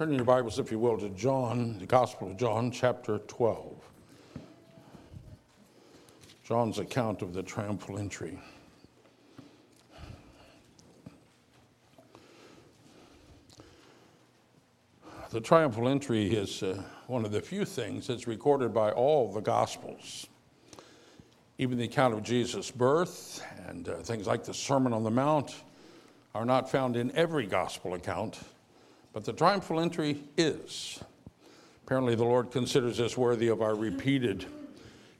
Turn your Bibles, if you will, to John, the Gospel of John, chapter 12. John's account of the triumphal entry. The triumphal entry is uh, one of the few things that's recorded by all the Gospels. Even the account of Jesus' birth and uh, things like the Sermon on the Mount are not found in every Gospel account but the triumphal entry is. Apparently, the Lord considers this worthy of our repeated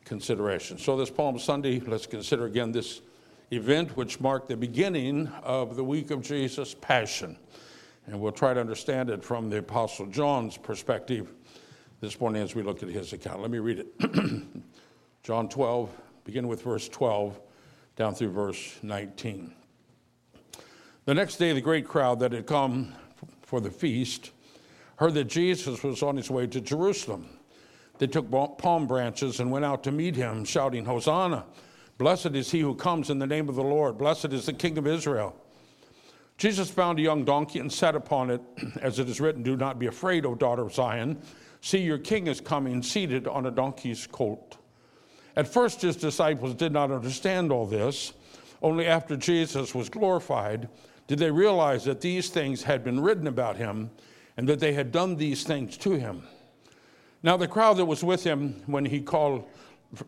consideration. So, this Palm Sunday, let's consider again this event which marked the beginning of the week of Jesus' Passion. And we'll try to understand it from the Apostle John's perspective this morning as we look at his account. Let me read it. John 12, begin with verse 12 down through verse 19. The next day, the great crowd that had come for the feast heard that Jesus was on his way to Jerusalem. They took palm branches and went out to meet him, shouting, Hosanna! Blessed is he who comes in the name of the Lord. Blessed is the King of Israel. Jesus found a young donkey and sat upon it, as it is written, Do not be afraid, O daughter of Zion. See, your king is coming, seated on a donkey's colt. At first, his disciples did not understand all this. Only after Jesus was glorified did they realize that these things had been written about him and that they had done these things to him. Now, the crowd that was with him when he called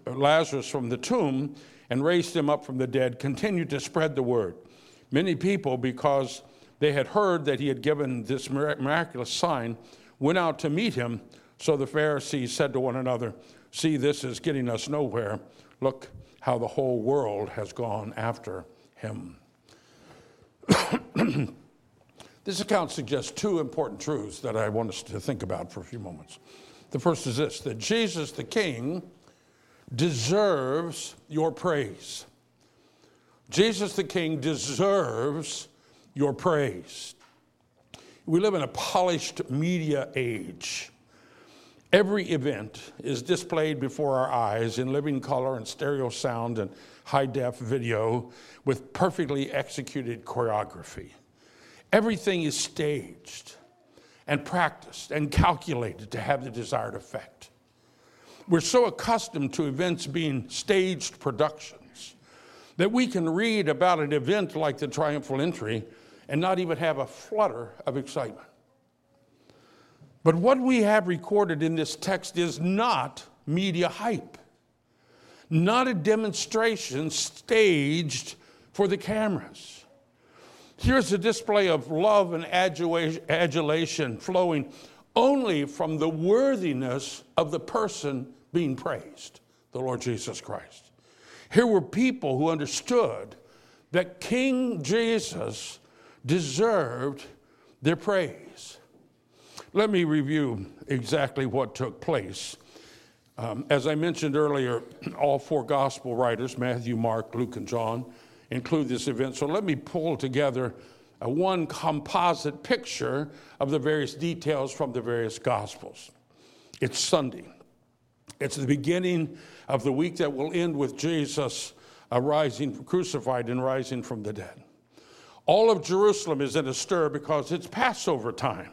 Lazarus from the tomb and raised him up from the dead continued to spread the word. Many people, because they had heard that he had given this miraculous sign, went out to meet him. So the Pharisees said to one another, See, this is getting us nowhere. Look how the whole world has gone after him. this account suggests two important truths that I want us to think about for a few moments. The first is this that Jesus the King deserves your praise. Jesus the King deserves your praise. We live in a polished media age. Every event is displayed before our eyes in living color and stereo sound and high def video with perfectly executed choreography. Everything is staged and practiced and calculated to have the desired effect. We're so accustomed to events being staged productions that we can read about an event like the triumphal entry and not even have a flutter of excitement. But what we have recorded in this text is not media hype not a demonstration staged for the cameras. Here's a display of love and adulation flowing only from the worthiness of the person being praised, the Lord Jesus Christ. Here were people who understood that King Jesus deserved their praise. Let me review exactly what took place um, as I mentioned earlier, all four gospel writers, Matthew, Mark, Luke, and John, include this event. So let me pull together a one composite picture of the various details from the various gospels. It's Sunday. It's the beginning of the week that will end with Jesus rising, crucified and rising from the dead. All of Jerusalem is in a stir because it's Passover time.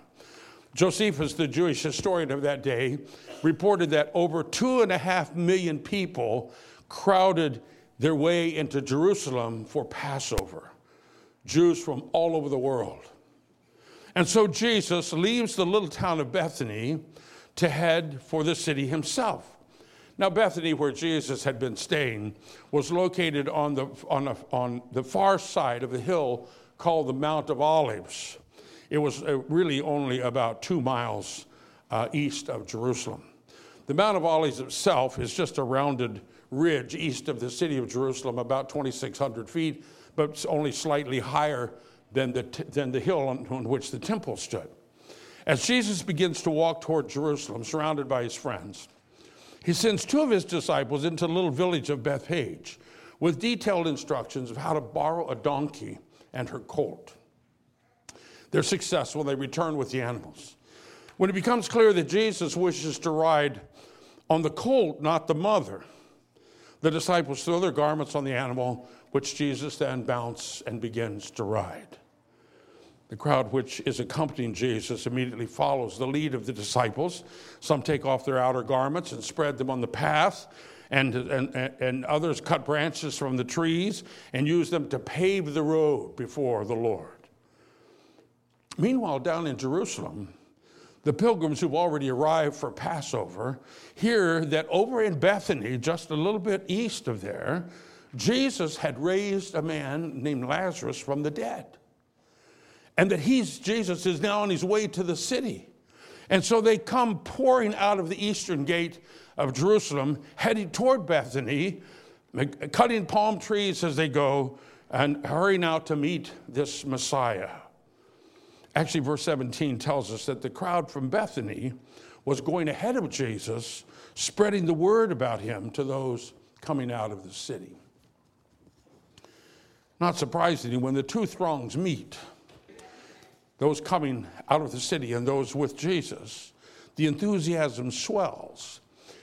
Josephus, the Jewish historian of that day, reported that over two and a half million people crowded their way into Jerusalem for Passover, Jews from all over the world. And so Jesus leaves the little town of Bethany to head for the city himself. Now, Bethany, where Jesus had been staying, was located on the, on, a, on the far side of the hill called the Mount of Olives. It was uh, really only about two miles uh, east of Jerusalem. The Mount of Olives itself is just a rounded ridge east of the city of Jerusalem, about 2,600 feet, but only slightly higher than the, t- than the hill on, on which the temple stood. As Jesus begins to walk toward Jerusalem, surrounded by his friends, he sends two of his disciples into the little village of Bethphage with detailed instructions of how to borrow a donkey and her colt. They're successful, they return with the animals. When it becomes clear that Jesus wishes to ride on the colt, not the mother, the disciples throw their garments on the animal, which Jesus then mounts and begins to ride. The crowd which is accompanying Jesus immediately follows the lead of the disciples. Some take off their outer garments and spread them on the path, and, and, and others cut branches from the trees and use them to pave the road before the Lord. Meanwhile, down in Jerusalem, the pilgrims who've already arrived for Passover hear that over in Bethany, just a little bit east of there, Jesus had raised a man named Lazarus from the dead. And that he's, Jesus is now on his way to the city. And so they come pouring out of the eastern gate of Jerusalem, heading toward Bethany, cutting palm trees as they go, and hurrying out to meet this Messiah. Actually, verse 17 tells us that the crowd from Bethany was going ahead of Jesus, spreading the word about him to those coming out of the city. Not surprisingly, when the two throngs meet, those coming out of the city and those with Jesus, the enthusiasm swells.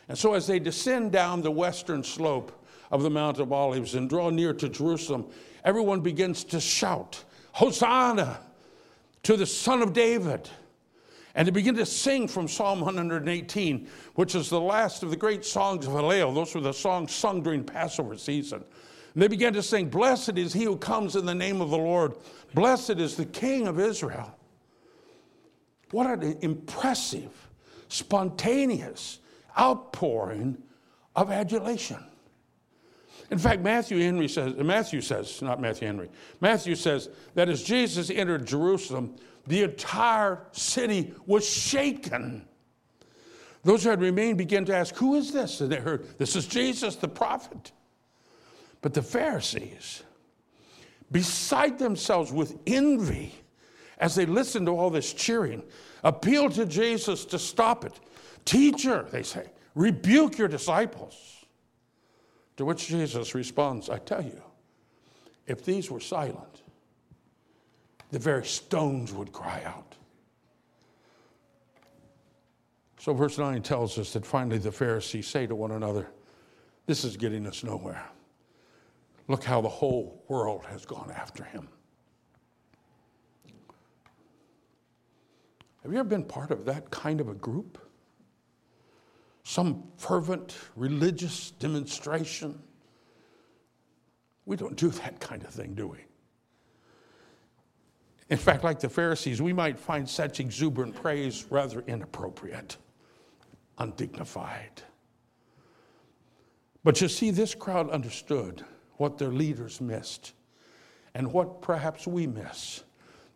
And so, as they descend down the western slope of the Mount of Olives and draw near to Jerusalem, everyone begins to shout, Hosanna! To the Son of David. And they begin to sing from Psalm 118, which is the last of the great songs of Hallel. Those were the songs sung during Passover season. And they began to sing, Blessed is he who comes in the name of the Lord. Blessed is the King of Israel. What an impressive, spontaneous outpouring of adulation. In fact, Matthew Henry says, Matthew says, not Matthew Henry, Matthew says that as Jesus entered Jerusalem, the entire city was shaken. Those who had remained began to ask, Who is this? And they heard, This is Jesus, the prophet. But the Pharisees, beside themselves with envy, as they listened to all this cheering, appealed to Jesus to stop it. Teacher, they say, rebuke your disciples. To which Jesus responds, I tell you, if these were silent, the very stones would cry out. So, verse 9 tells us that finally the Pharisees say to one another, This is getting us nowhere. Look how the whole world has gone after him. Have you ever been part of that kind of a group? Some fervent religious demonstration. We don't do that kind of thing, do we? In fact, like the Pharisees, we might find such exuberant praise rather inappropriate, undignified. But you see, this crowd understood what their leaders missed and what perhaps we miss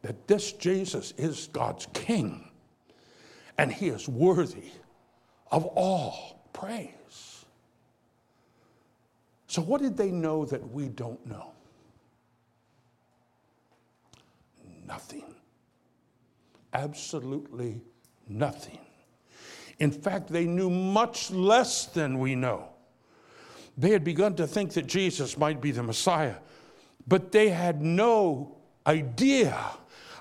that this Jesus is God's King and he is worthy of all praise. So, what did they know that we don't know? Nothing. Absolutely nothing. In fact, they knew much less than we know. They had begun to think that Jesus might be the Messiah, but they had no idea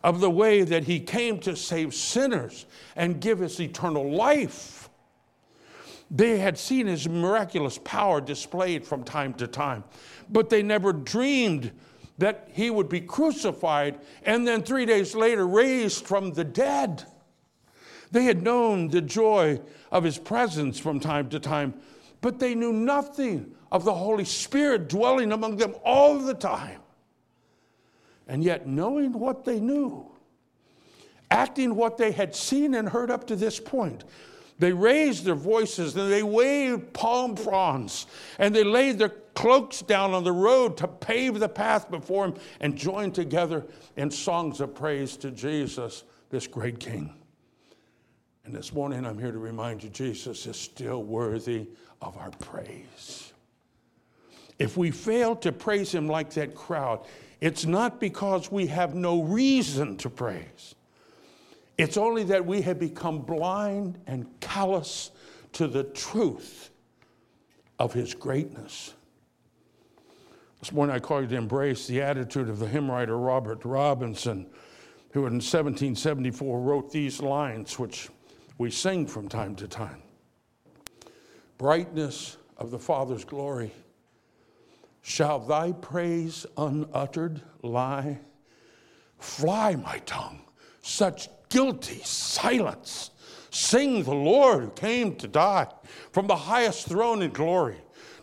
of the way that he came to save sinners and give us eternal life. They had seen his miraculous power displayed from time to time, but they never dreamed that he would be crucified and then three days later raised from the dead. They had known the joy of his presence from time to time, but they knew nothing of the Holy Spirit dwelling among them all the time. And yet, knowing what they knew, acting what they had seen and heard up to this point, they raised their voices and they waved palm fronds and they laid their cloaks down on the road to pave the path before him and joined together in songs of praise to Jesus, this great King. And this morning I'm here to remind you Jesus is still worthy of our praise. If we fail to praise him like that crowd, it's not because we have no reason to praise. It's only that we have become blind and callous to the truth of his greatness. This morning I call you to embrace the attitude of the hymn writer Robert Robinson, who in 1774 wrote these lines, which we sing from time to time Brightness of the Father's glory, shall thy praise unuttered lie? Fly, my tongue, such guilty silence. Sing the Lord who came to die from the highest throne in glory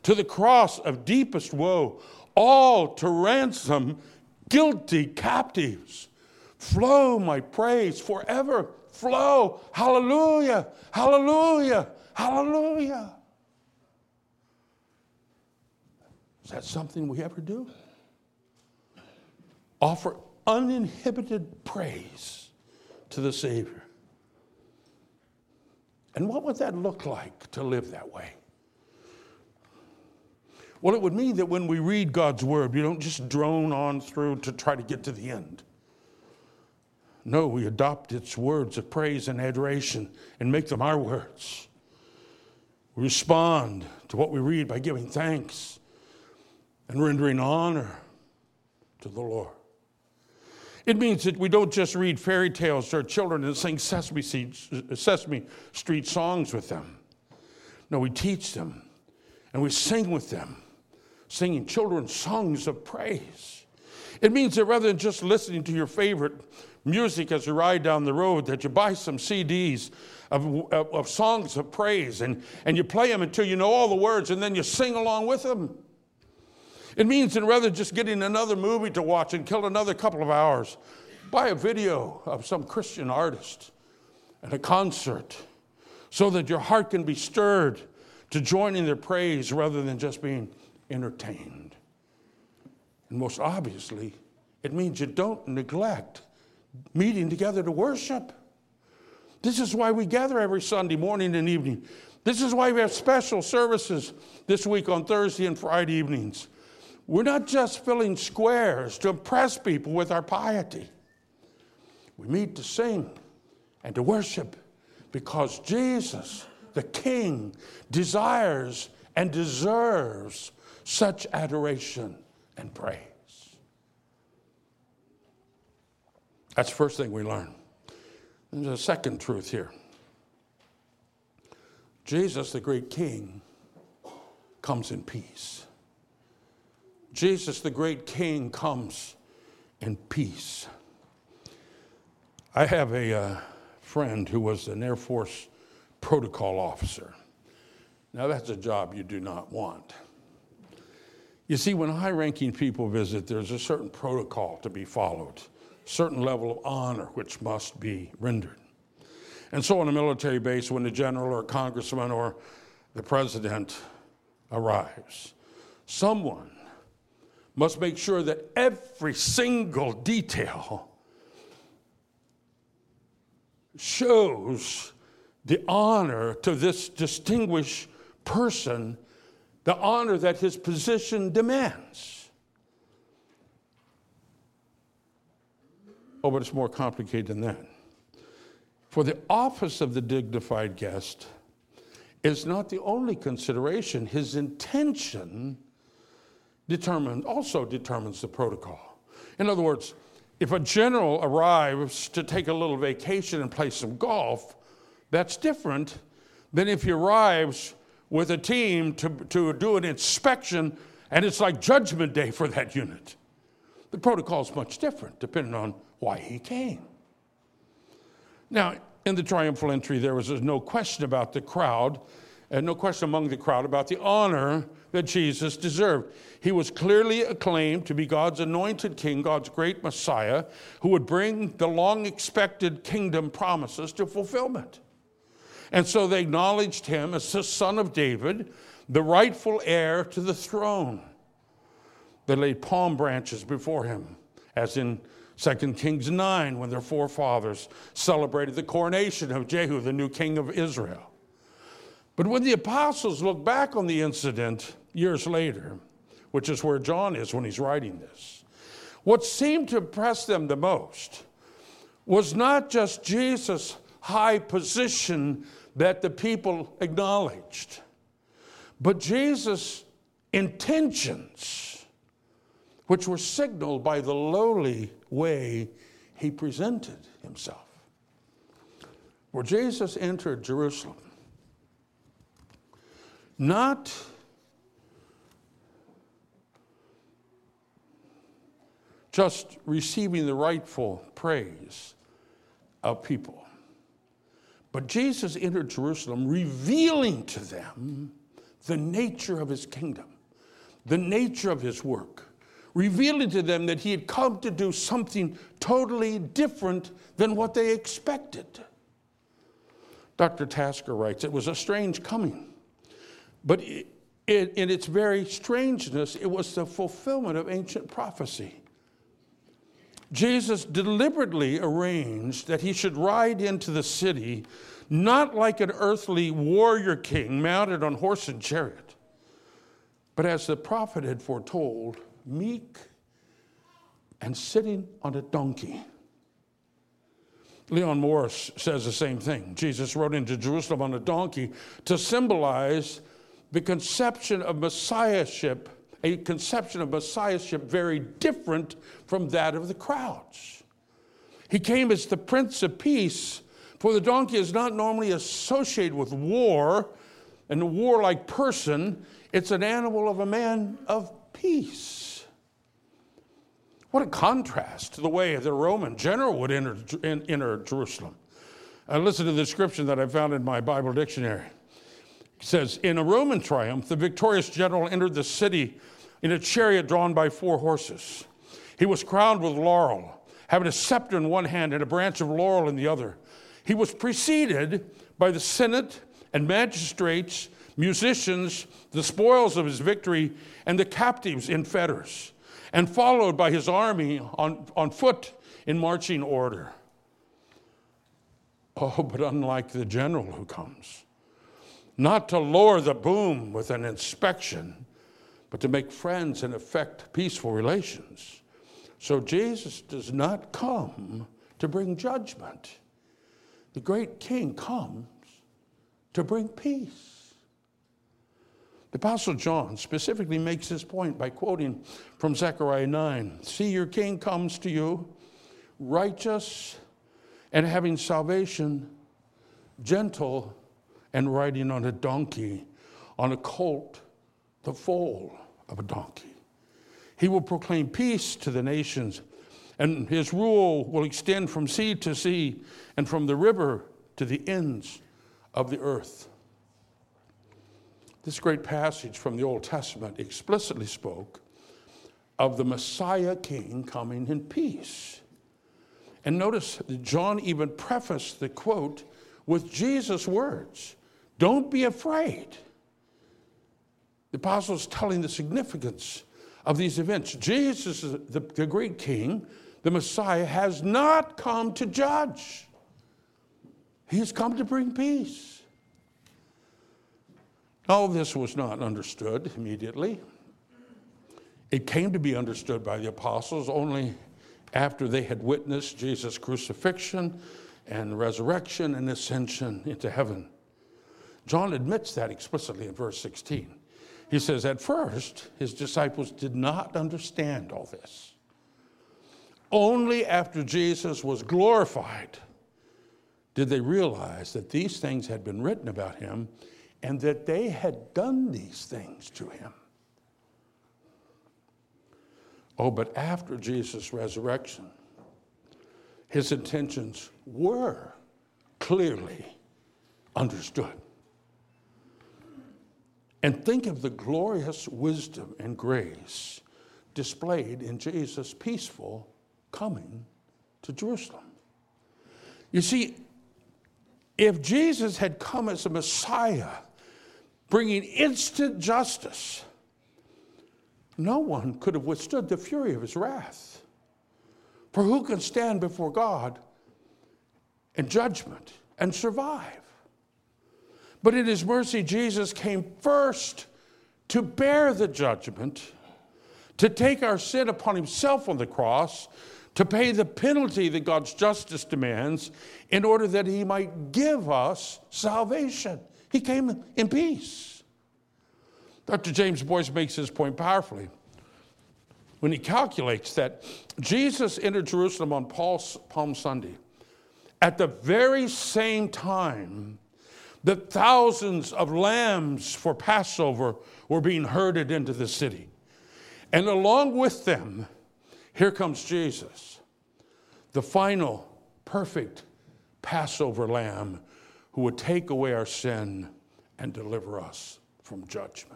to the cross of deepest woe, all to ransom guilty captives. Flow my praise forever. Flow. Hallelujah. Hallelujah. Hallelujah. Is that something we ever do? Offer uninhibited praise to the Savior. And what would that look like to live that way? Well, it would mean that when we read God's word, we don't just drone on through to try to get to the end. No, we adopt its words of praise and adoration and make them our words. We respond to what we read by giving thanks and rendering honor to the Lord. It means that we don't just read fairy tales to our children and sing Sesame Street, songs with them. No, we teach them and we sing with them, singing children's songs of praise. It means that rather than just listening to your favorite music as you ride down the road, that you buy some CDs of, of, of songs of praise and, and you play them until you know all the words and then you sing along with them. It means that rather just getting another movie to watch and kill another couple of hours, buy a video of some Christian artist at a concert so that your heart can be stirred to join in their praise rather than just being entertained. And most obviously, it means you don't neglect meeting together to worship. This is why we gather every Sunday morning and evening. This is why we have special services this week on Thursday and Friday evenings. We're not just filling squares to impress people with our piety. We meet to sing and to worship because Jesus, the King, desires and deserves such adoration and praise. That's the first thing we learn. There's a second truth here. Jesus, the great King, comes in peace. Jesus, the great King, comes in peace. I have a uh, friend who was an Air Force protocol officer. Now, that's a job you do not want. You see, when high ranking people visit, there's a certain protocol to be followed, certain level of honor which must be rendered. And so, on a military base, when the general or congressman or the president arrives, someone must make sure that every single detail shows the honor to this distinguished person, the honor that his position demands. Oh, but it's more complicated than that. For the office of the dignified guest is not the only consideration, his intention determine, also determines the protocol. In other words, if a general arrives to take a little vacation and play some golf, that's different than if he arrives with a team to, to do an inspection and it's like judgment day for that unit. The protocol is much different depending on why he came. Now, in the triumphal entry, there was no question about the crowd, and no question among the crowd about the honor that Jesus deserved. He was clearly acclaimed to be God's anointed king, God's great Messiah, who would bring the long expected kingdom promises to fulfillment. And so they acknowledged him as the son of David, the rightful heir to the throne. They laid palm branches before him, as in 2 Kings 9, when their forefathers celebrated the coronation of Jehu, the new king of Israel. But when the apostles look back on the incident years later, which is where John is when he's writing this, what seemed to impress them the most was not just Jesus' high position that the people acknowledged, but Jesus' intentions, which were signaled by the lowly way he presented himself. Where Jesus entered Jerusalem, not just receiving the rightful praise of people. But Jesus entered Jerusalem revealing to them the nature of his kingdom, the nature of his work, revealing to them that he had come to do something totally different than what they expected. Dr. Tasker writes, It was a strange coming, but it, in its very strangeness, it was the fulfillment of ancient prophecy. Jesus deliberately arranged that he should ride into the city not like an earthly warrior king mounted on horse and chariot, but as the prophet had foretold, meek and sitting on a donkey. Leon Morris says the same thing. Jesus rode into Jerusalem on a donkey to symbolize the conception of messiahship a conception of messiahship very different from that of the crowds. He came as the Prince of Peace, for the donkey is not normally associated with war and a warlike person, it's an animal of a man of peace. What a contrast to the way the Roman general would enter, enter Jerusalem. I listen to the description that I found in my Bible dictionary. Says, In a Roman triumph, the victorious general entered the city in a chariot drawn by four horses. He was crowned with laurel, having a scepter in one hand and a branch of laurel in the other. He was preceded by the Senate and magistrates, musicians, the spoils of his victory, and the captives in fetters, and followed by his army on, on foot in marching order. Oh, but unlike the general who comes, not to lower the boom with an inspection, but to make friends and effect peaceful relations. So Jesus does not come to bring judgment. The great king comes to bring peace. The Apostle John specifically makes this point by quoting from Zechariah 9 See, your king comes to you, righteous and having salvation, gentle and riding on a donkey, on a colt, the foal of a donkey. He will proclaim peace to the nations, and his rule will extend from sea to sea and from the river to the ends of the earth. This great passage from the Old Testament explicitly spoke of the Messiah King coming in peace. And notice that John even prefaced the quote with Jesus' words Don't be afraid. The apostle is telling the significance of these events. Jesus, the, the great king, the Messiah, has not come to judge, he has come to bring peace. All this was not understood immediately. It came to be understood by the apostles only after they had witnessed Jesus' crucifixion and resurrection and ascension into heaven. John admits that explicitly in verse 16. He says, At first, his disciples did not understand all this. Only after Jesus was glorified did they realize that these things had been written about him and that they had done these things to him. Oh, but after Jesus' resurrection, his intentions were clearly understood. And think of the glorious wisdom and grace displayed in Jesus' peaceful coming to Jerusalem. You see, if Jesus had come as a Messiah, bringing instant justice, no one could have withstood the fury of his wrath. For who can stand before God in judgment and survive? But in his mercy, Jesus came first to bear the judgment, to take our sin upon himself on the cross, to pay the penalty that God's justice demands, in order that he might give us salvation. He came in peace. Dr. James Boice makes this point powerfully when he calculates that Jesus entered Jerusalem on Palm Sunday at the very same time that thousands of lambs for Passover were being herded into the city. And along with them, Here comes Jesus, the final, perfect Passover lamb who would take away our sin and deliver us from judgment.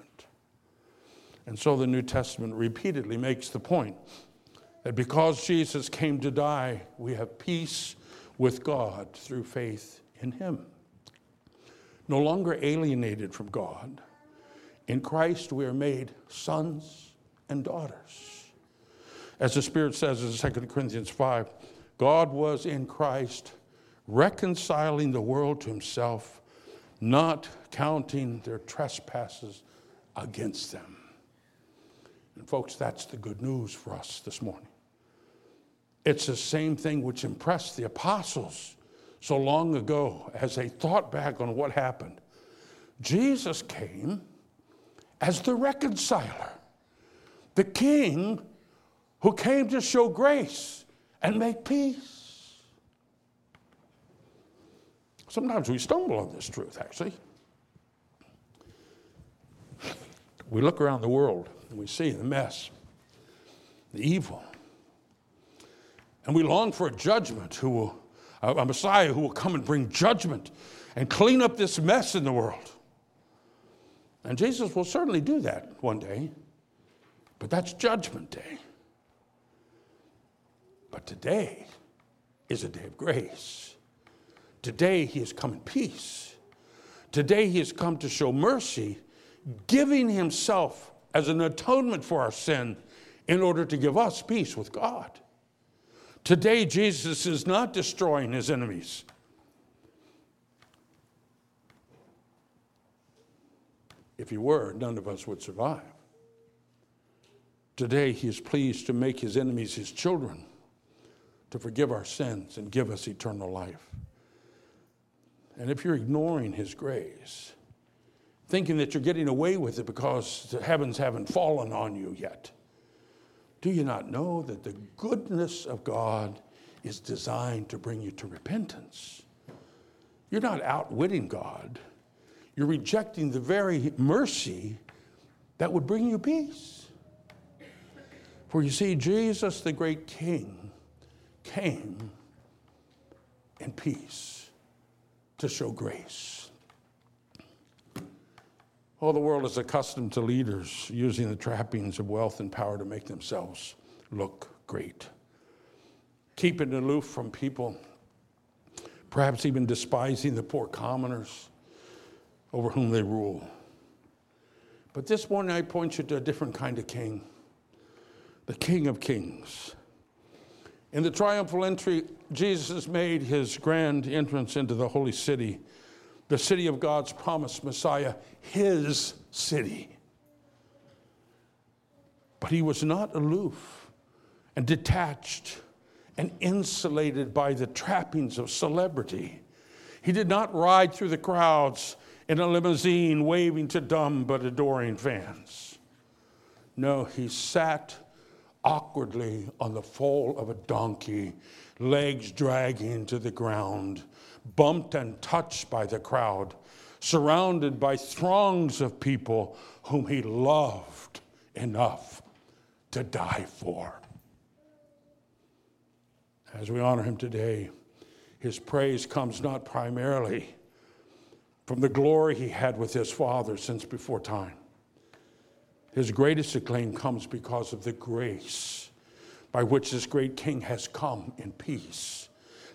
And so the New Testament repeatedly makes the point that because Jesus came to die, we have peace with God through faith in Him. No longer alienated from God, in Christ we are made sons and daughters. As the Spirit says in 2 Corinthians 5, God was in Christ reconciling the world to Himself, not counting their trespasses against them. And, folks, that's the good news for us this morning. It's the same thing which impressed the apostles so long ago as they thought back on what happened. Jesus came as the reconciler, the king who came to show grace and make peace. Sometimes we stumble on this truth, actually. We look around the world and we see the mess, the evil, and we long for a judgment who will, a Messiah who will come and bring judgment and clean up this mess in the world. And Jesus will certainly do that one day, but that's judgment day. But today is a day of grace. Today he has come in peace. Today he has come to show mercy, giving himself as an atonement for our sin in order to give us peace with God. Today, Jesus is not destroying his enemies. If he were, none of us would survive. Today, he is pleased to make his enemies his children, to forgive our sins and give us eternal life. And if you're ignoring his grace, thinking that you're getting away with it because the heavens haven't fallen on you yet, do you not know that the goodness of God is designed to bring you to repentance? You're not outwitting God, you're rejecting the very mercy that would bring you peace. For you see, Jesus, the great King, came in peace to show grace. All the world is accustomed to leaders using the trappings of wealth and power to make themselves look great. Keeping aloof from people, perhaps even despising the poor commoners over whom they rule. But this morning I point you to a different kind of king the King of Kings. In the triumphal entry, Jesus made his grand entrance into the holy city the city of God's promised Messiah, his city. But he was not aloof and detached and insulated by the trappings of celebrity. He did not ride through the crowds in a limousine waving to dumb but adoring fans. No, he sat awkwardly on the foal of a donkey, legs dragging to the ground, bumped and touched by the crowd, surrounded by throngs of people whom he loved enough to die for. As we honor him today, his praise comes not primarily from the glory he had with his Father since before time. His greatest acclaim comes because of the grace by which this great king has come in peace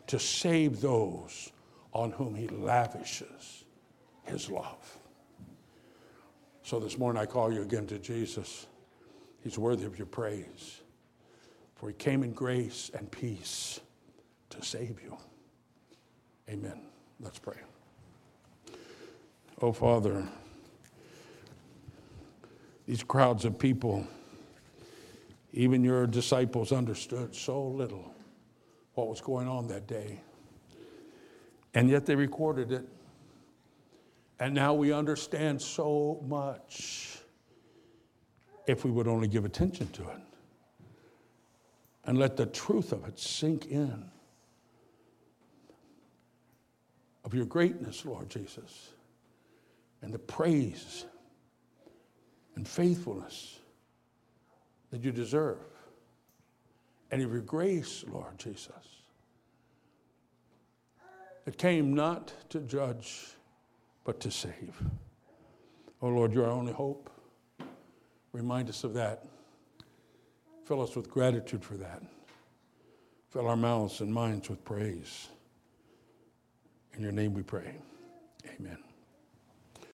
to save those on whom he lavishes his love. So this morning I call you again to Jesus. He's worthy of your praise, for he came in grace and peace to save you. Amen. Let's pray. Oh, Father, these crowds of people, even your disciples understood so little what was going on that day. And yet they recorded it. And now we understand so much if we would only give attention to it and let the truth of it sink in. Of your greatness, Lord Jesus, and the praise and faithfulness that you deserve. and of your grace, Lord Jesus. It came not to judge, but to save. Oh Lord, you're our only hope. Remind us of that. Fill us with gratitude for that. Fill our mouths and minds with praise. In your name we pray. Amen.